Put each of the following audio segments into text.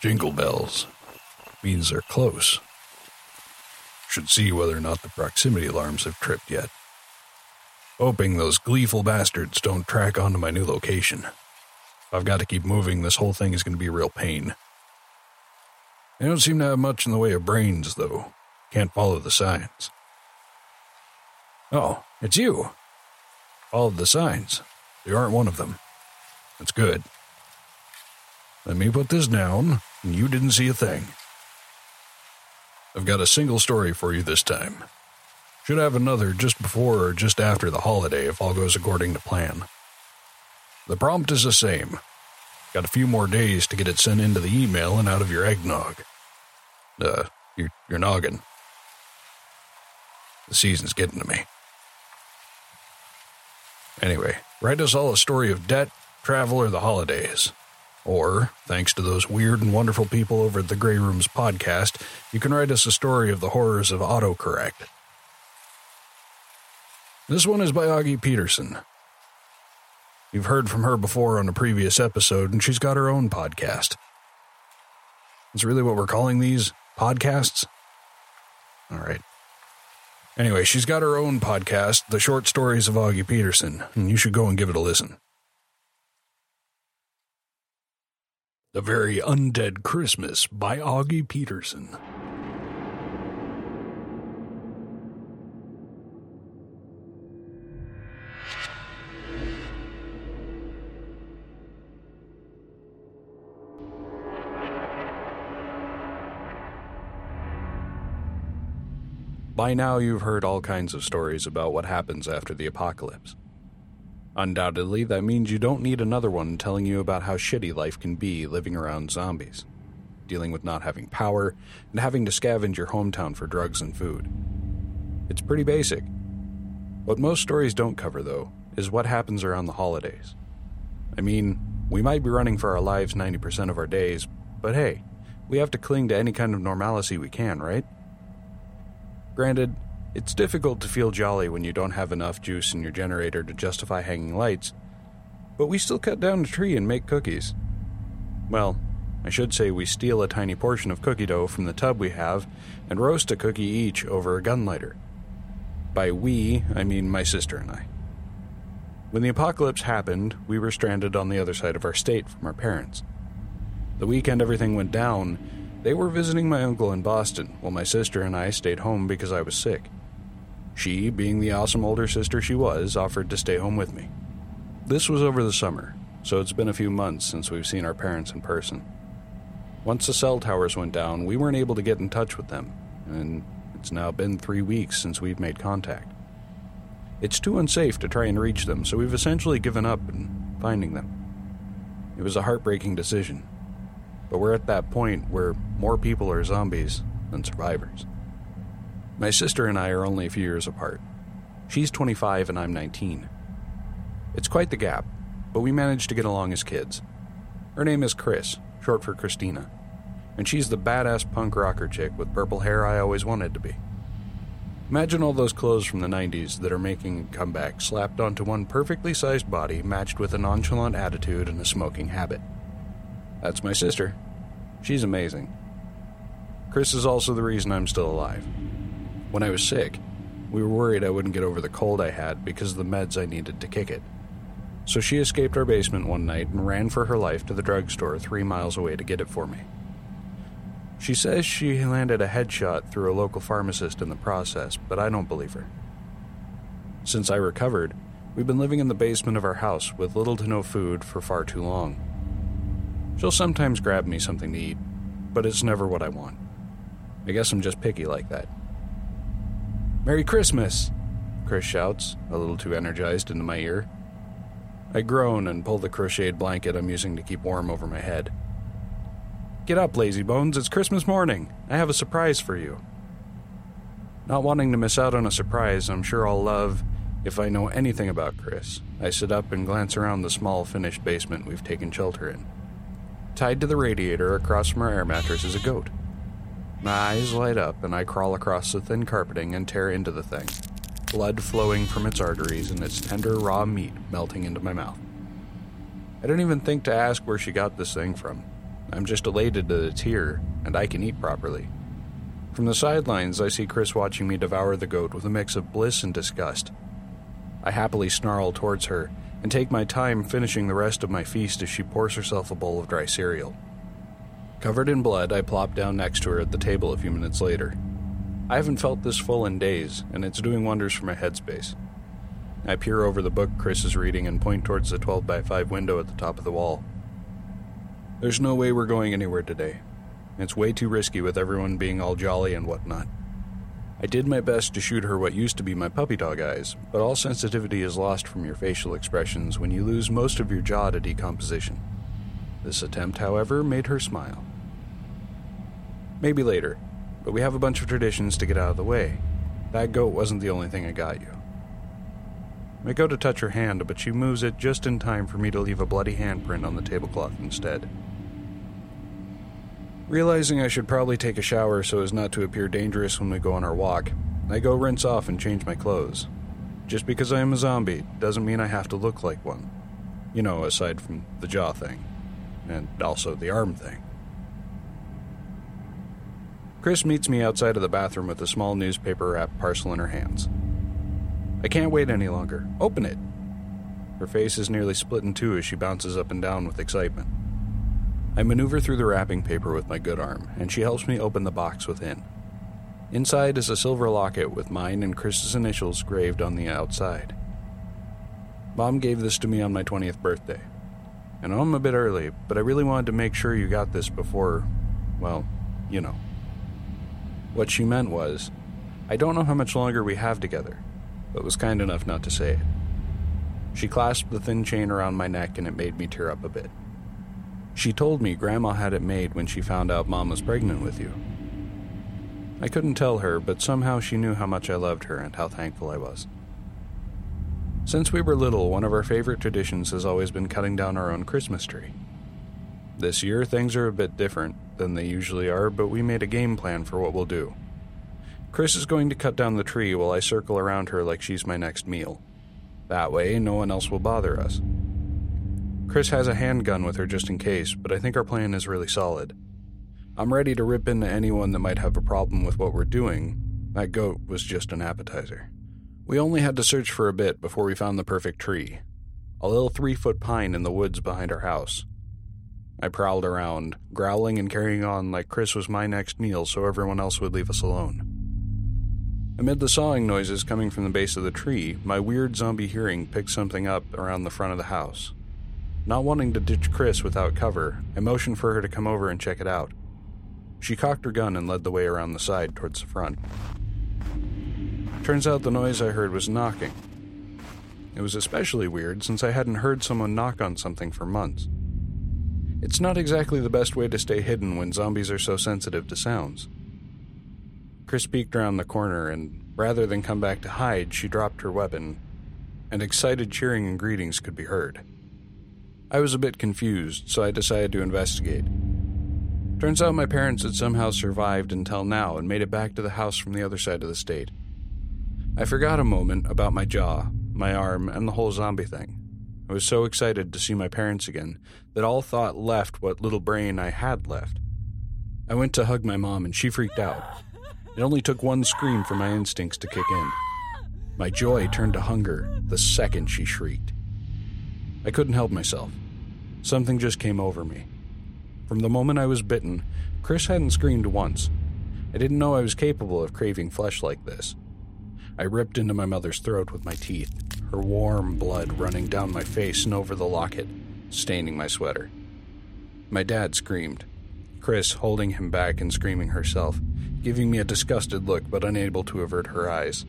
Jingle bells means they're close. Should see whether or not the proximity alarms have tripped yet. Hoping those gleeful bastards don't track onto my new location. I've got to keep moving, this whole thing is going to be a real pain. They don't seem to have much in the way of brains, though. Can't follow the signs. Oh, it's you. Followed the signs. You aren't one of them. That's good. Let me put this down, and you didn't see a thing. I've got a single story for you this time. Should have another just before or just after the holiday if all goes according to plan. The prompt is the same. Got a few more days to get it sent into the email and out of your eggnog. Uh, your, your noggin. The season's getting to me. Anyway, write us all a story of debt, travel, or the holidays. Or, thanks to those weird and wonderful people over at the Grey Rooms podcast, you can write us a story of the horrors of autocorrect. This one is by Augie Peterson. You've heard from her before on a previous episode, and she's got her own podcast. It's really what we're calling these podcasts? All right. Anyway, she's got her own podcast, The Short Stories of Augie Peterson, and you should go and give it a listen. The Very Undead Christmas by Augie Peterson. By now, you've heard all kinds of stories about what happens after the apocalypse. Undoubtedly, that means you don't need another one telling you about how shitty life can be living around zombies, dealing with not having power, and having to scavenge your hometown for drugs and food. It's pretty basic. What most stories don't cover, though, is what happens around the holidays. I mean, we might be running for our lives 90% of our days, but hey, we have to cling to any kind of normalcy we can, right? Granted, it's difficult to feel jolly when you don't have enough juice in your generator to justify hanging lights, but we still cut down a tree and make cookies. Well, I should say we steal a tiny portion of cookie dough from the tub we have and roast a cookie each over a gun lighter. By we, I mean my sister and I. When the apocalypse happened, we were stranded on the other side of our state from our parents. The weekend everything went down, they were visiting my uncle in Boston, while my sister and I stayed home because I was sick. She, being the awesome older sister she was, offered to stay home with me. This was over the summer, so it's been a few months since we've seen our parents in person. Once the cell towers went down, we weren't able to get in touch with them, and it's now been three weeks since we've made contact. It's too unsafe to try and reach them, so we've essentially given up in finding them. It was a heartbreaking decision, but we're at that point where more people are zombies than survivors. My sister and I are only a few years apart. She's 25 and I'm 19. It's quite the gap, but we managed to get along as kids. Her name is Chris, short for Christina, and she's the badass punk rocker chick with purple hair I always wanted to be. Imagine all those clothes from the 90s that are making a comeback slapped onto one perfectly sized body matched with a nonchalant attitude and a smoking habit. That's my sister. She's amazing. Chris is also the reason I'm still alive. When I was sick, we were worried I wouldn't get over the cold I had because of the meds I needed to kick it. So she escaped our basement one night and ran for her life to the drugstore three miles away to get it for me. She says she landed a headshot through a local pharmacist in the process, but I don't believe her. Since I recovered, we've been living in the basement of our house with little to no food for far too long. She'll sometimes grab me something to eat, but it's never what I want. I guess I'm just picky like that. Merry Christmas! Chris shouts, a little too energized into my ear. I groan and pull the crocheted blanket I'm using to keep warm over my head. Get up, lazy bones, it's Christmas morning. I have a surprise for you. Not wanting to miss out on a surprise I'm sure I'll love if I know anything about Chris, I sit up and glance around the small finished basement we've taken shelter in. Tied to the radiator across from our air mattress is a goat. My eyes light up and I crawl across the thin carpeting and tear into the thing. blood flowing from its arteries and its tender, raw meat melting into my mouth. I don't even think to ask where she got this thing from. I'm just elated that it's here, and I can eat properly. From the sidelines, I see Chris watching me devour the goat with a mix of bliss and disgust. I happily snarl towards her and take my time finishing the rest of my feast as she pours herself a bowl of dry cereal. Covered in blood, I plop down next to her at the table a few minutes later. I haven't felt this full in days, and it's doing wonders for my headspace. I peer over the book Chris is reading and point towards the 12 by 5 window at the top of the wall. There's no way we're going anywhere today. It's way too risky with everyone being all jolly and whatnot. I did my best to shoot her what used to be my puppy dog eyes, but all sensitivity is lost from your facial expressions when you lose most of your jaw to decomposition. This attempt, however, made her smile. Maybe later, but we have a bunch of traditions to get out of the way. That goat wasn't the only thing I got you. I go to touch her hand, but she moves it just in time for me to leave a bloody handprint on the tablecloth instead. Realizing I should probably take a shower so as not to appear dangerous when we go on our walk, I go rinse off and change my clothes. Just because I am a zombie doesn't mean I have to look like one. You know, aside from the jaw thing, and also the arm thing. Chris meets me outside of the bathroom with a small newspaper wrapped parcel in her hands. I can't wait any longer. Open it! Her face is nearly split in two as she bounces up and down with excitement. I maneuver through the wrapping paper with my good arm, and she helps me open the box within. Inside is a silver locket with mine and Chris's initials graved on the outside. Mom gave this to me on my 20th birthday. I know I'm a bit early, but I really wanted to make sure you got this before, well, you know. What she meant was, I don't know how much longer we have together, but was kind enough not to say it. She clasped the thin chain around my neck and it made me tear up a bit. She told me Grandma had it made when she found out Mom was pregnant with you. I couldn't tell her, but somehow she knew how much I loved her and how thankful I was. Since we were little, one of our favorite traditions has always been cutting down our own Christmas tree. This year, things are a bit different than they usually are, but we made a game plan for what we'll do. Chris is going to cut down the tree while I circle around her like she's my next meal. That way, no one else will bother us. Chris has a handgun with her just in case, but I think our plan is really solid. I'm ready to rip into anyone that might have a problem with what we're doing. That goat was just an appetizer. We only had to search for a bit before we found the perfect tree a little three foot pine in the woods behind our house. I prowled around, growling and carrying on like Chris was my next meal so everyone else would leave us alone. Amid the sawing noises coming from the base of the tree, my weird zombie hearing picked something up around the front of the house. Not wanting to ditch Chris without cover, I motioned for her to come over and check it out. She cocked her gun and led the way around the side towards the front. Turns out the noise I heard was knocking. It was especially weird since I hadn't heard someone knock on something for months. It's not exactly the best way to stay hidden when zombies are so sensitive to sounds. Chris peeked around the corner, and rather than come back to hide, she dropped her weapon, and excited cheering and greetings could be heard. I was a bit confused, so I decided to investigate. Turns out my parents had somehow survived until now and made it back to the house from the other side of the state. I forgot a moment about my jaw, my arm, and the whole zombie thing. I was so excited to see my parents again that all thought left what little brain I had left. I went to hug my mom and she freaked out. It only took one scream for my instincts to kick in. My joy turned to hunger the second she shrieked. I couldn't help myself. Something just came over me. From the moment I was bitten, Chris hadn't screamed once. I didn't know I was capable of craving flesh like this. I ripped into my mother's throat with my teeth, her warm blood running down my face and over the locket, staining my sweater. My dad screamed, Chris holding him back and screaming herself, giving me a disgusted look but unable to avert her eyes.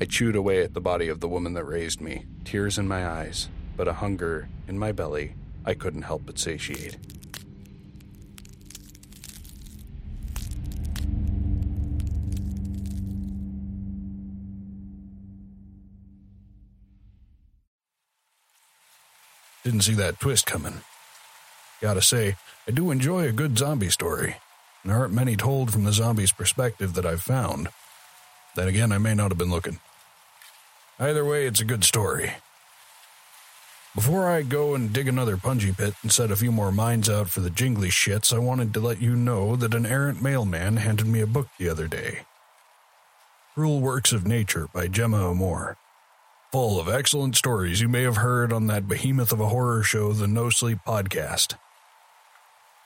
I chewed away at the body of the woman that raised me, tears in my eyes, but a hunger in my belly I couldn't help but satiate. Didn't see that twist coming. Gotta say, I do enjoy a good zombie story. There aren't many told from the zombie's perspective that I've found. Then again, I may not have been looking. Either way, it's a good story. Before I go and dig another punji pit and set a few more mines out for the jingly shits, I wanted to let you know that an errant mailman handed me a book the other day. Cruel Works of Nature by Gemma Amor. Full of excellent stories you may have heard on that behemoth of a horror show, the No Sleep Podcast.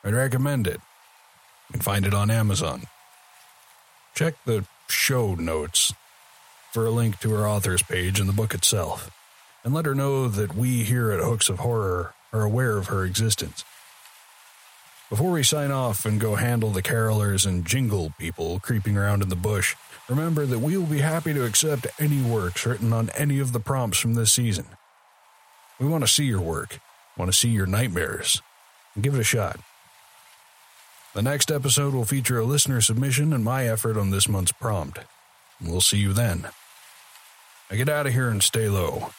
I'd recommend it. You can find it on Amazon. Check the show notes for a link to her author's page and the book itself, and let her know that we here at Hooks of Horror are aware of her existence. Before we sign off and go handle the carolers and jingle people creeping around in the bush, remember that we will be happy to accept any works written on any of the prompts from this season. We want to see your work, want to see your nightmares, and give it a shot. The next episode will feature a listener submission and my effort on this month's prompt. We'll see you then. Now get out of here and stay low.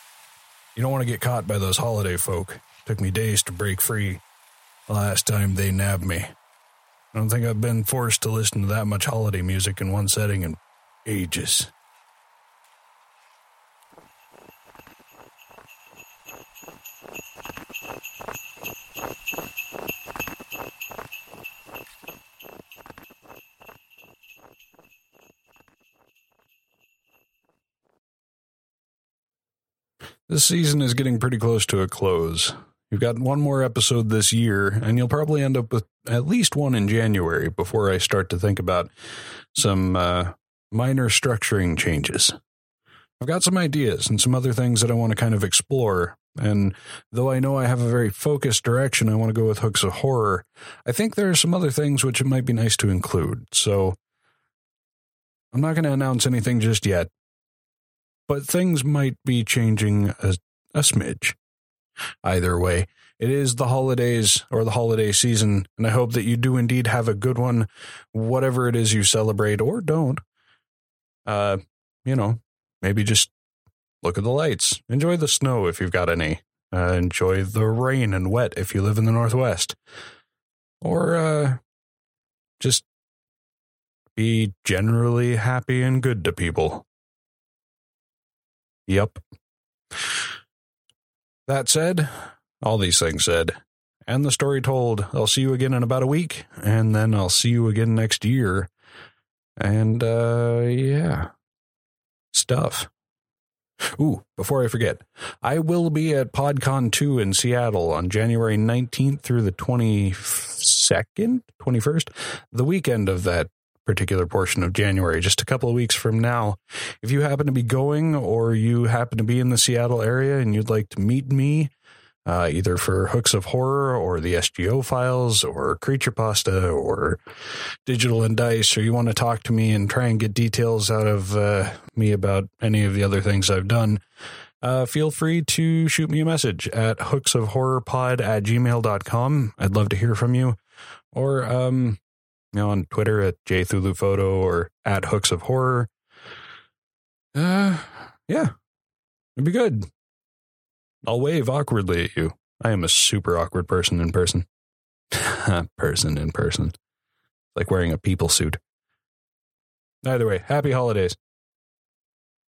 You don't want to get caught by those holiday folk. Took me days to break free. The last time they nabbed me. I don't think I've been forced to listen to that much holiday music in one setting in ages. This season is getting pretty close to a close. You've got one more episode this year, and you'll probably end up with at least one in January before I start to think about some uh, minor structuring changes. I've got some ideas and some other things that I want to kind of explore. And though I know I have a very focused direction, I want to go with hooks of horror. I think there are some other things which it might be nice to include. So I'm not going to announce anything just yet, but things might be changing a, a smidge. Either way, it is the holidays or the holiday season, and I hope that you do indeed have a good one, whatever it is you celebrate or don't. Uh, you know, maybe just look at the lights, enjoy the snow if you've got any, uh, enjoy the rain and wet if you live in the Northwest, or uh, just be generally happy and good to people. Yep. That said, all these things said, and the story told, I'll see you again in about a week, and then I'll see you again next year. And, uh, yeah. Stuff. Ooh, before I forget, I will be at PodCon 2 in Seattle on January 19th through the 22nd, 21st, the weekend of that particular portion of January, just a couple of weeks from now. If you happen to be going or you happen to be in the Seattle area and you'd like to meet me, uh, either for Hooks of Horror or the SGO files or Creature Pasta or Digital and Dice, or you want to talk to me and try and get details out of uh, me about any of the other things I've done, uh, feel free to shoot me a message at hooksofhorrorpod at gmail.com. I'd love to hear from you. Or, um, you know, on Twitter at jthuluphoto or at hooks of horror. Uh, yeah, it'd be good. I'll wave awkwardly at you. I am a super awkward person in person. person in person. Like wearing a people suit. Either way, happy holidays.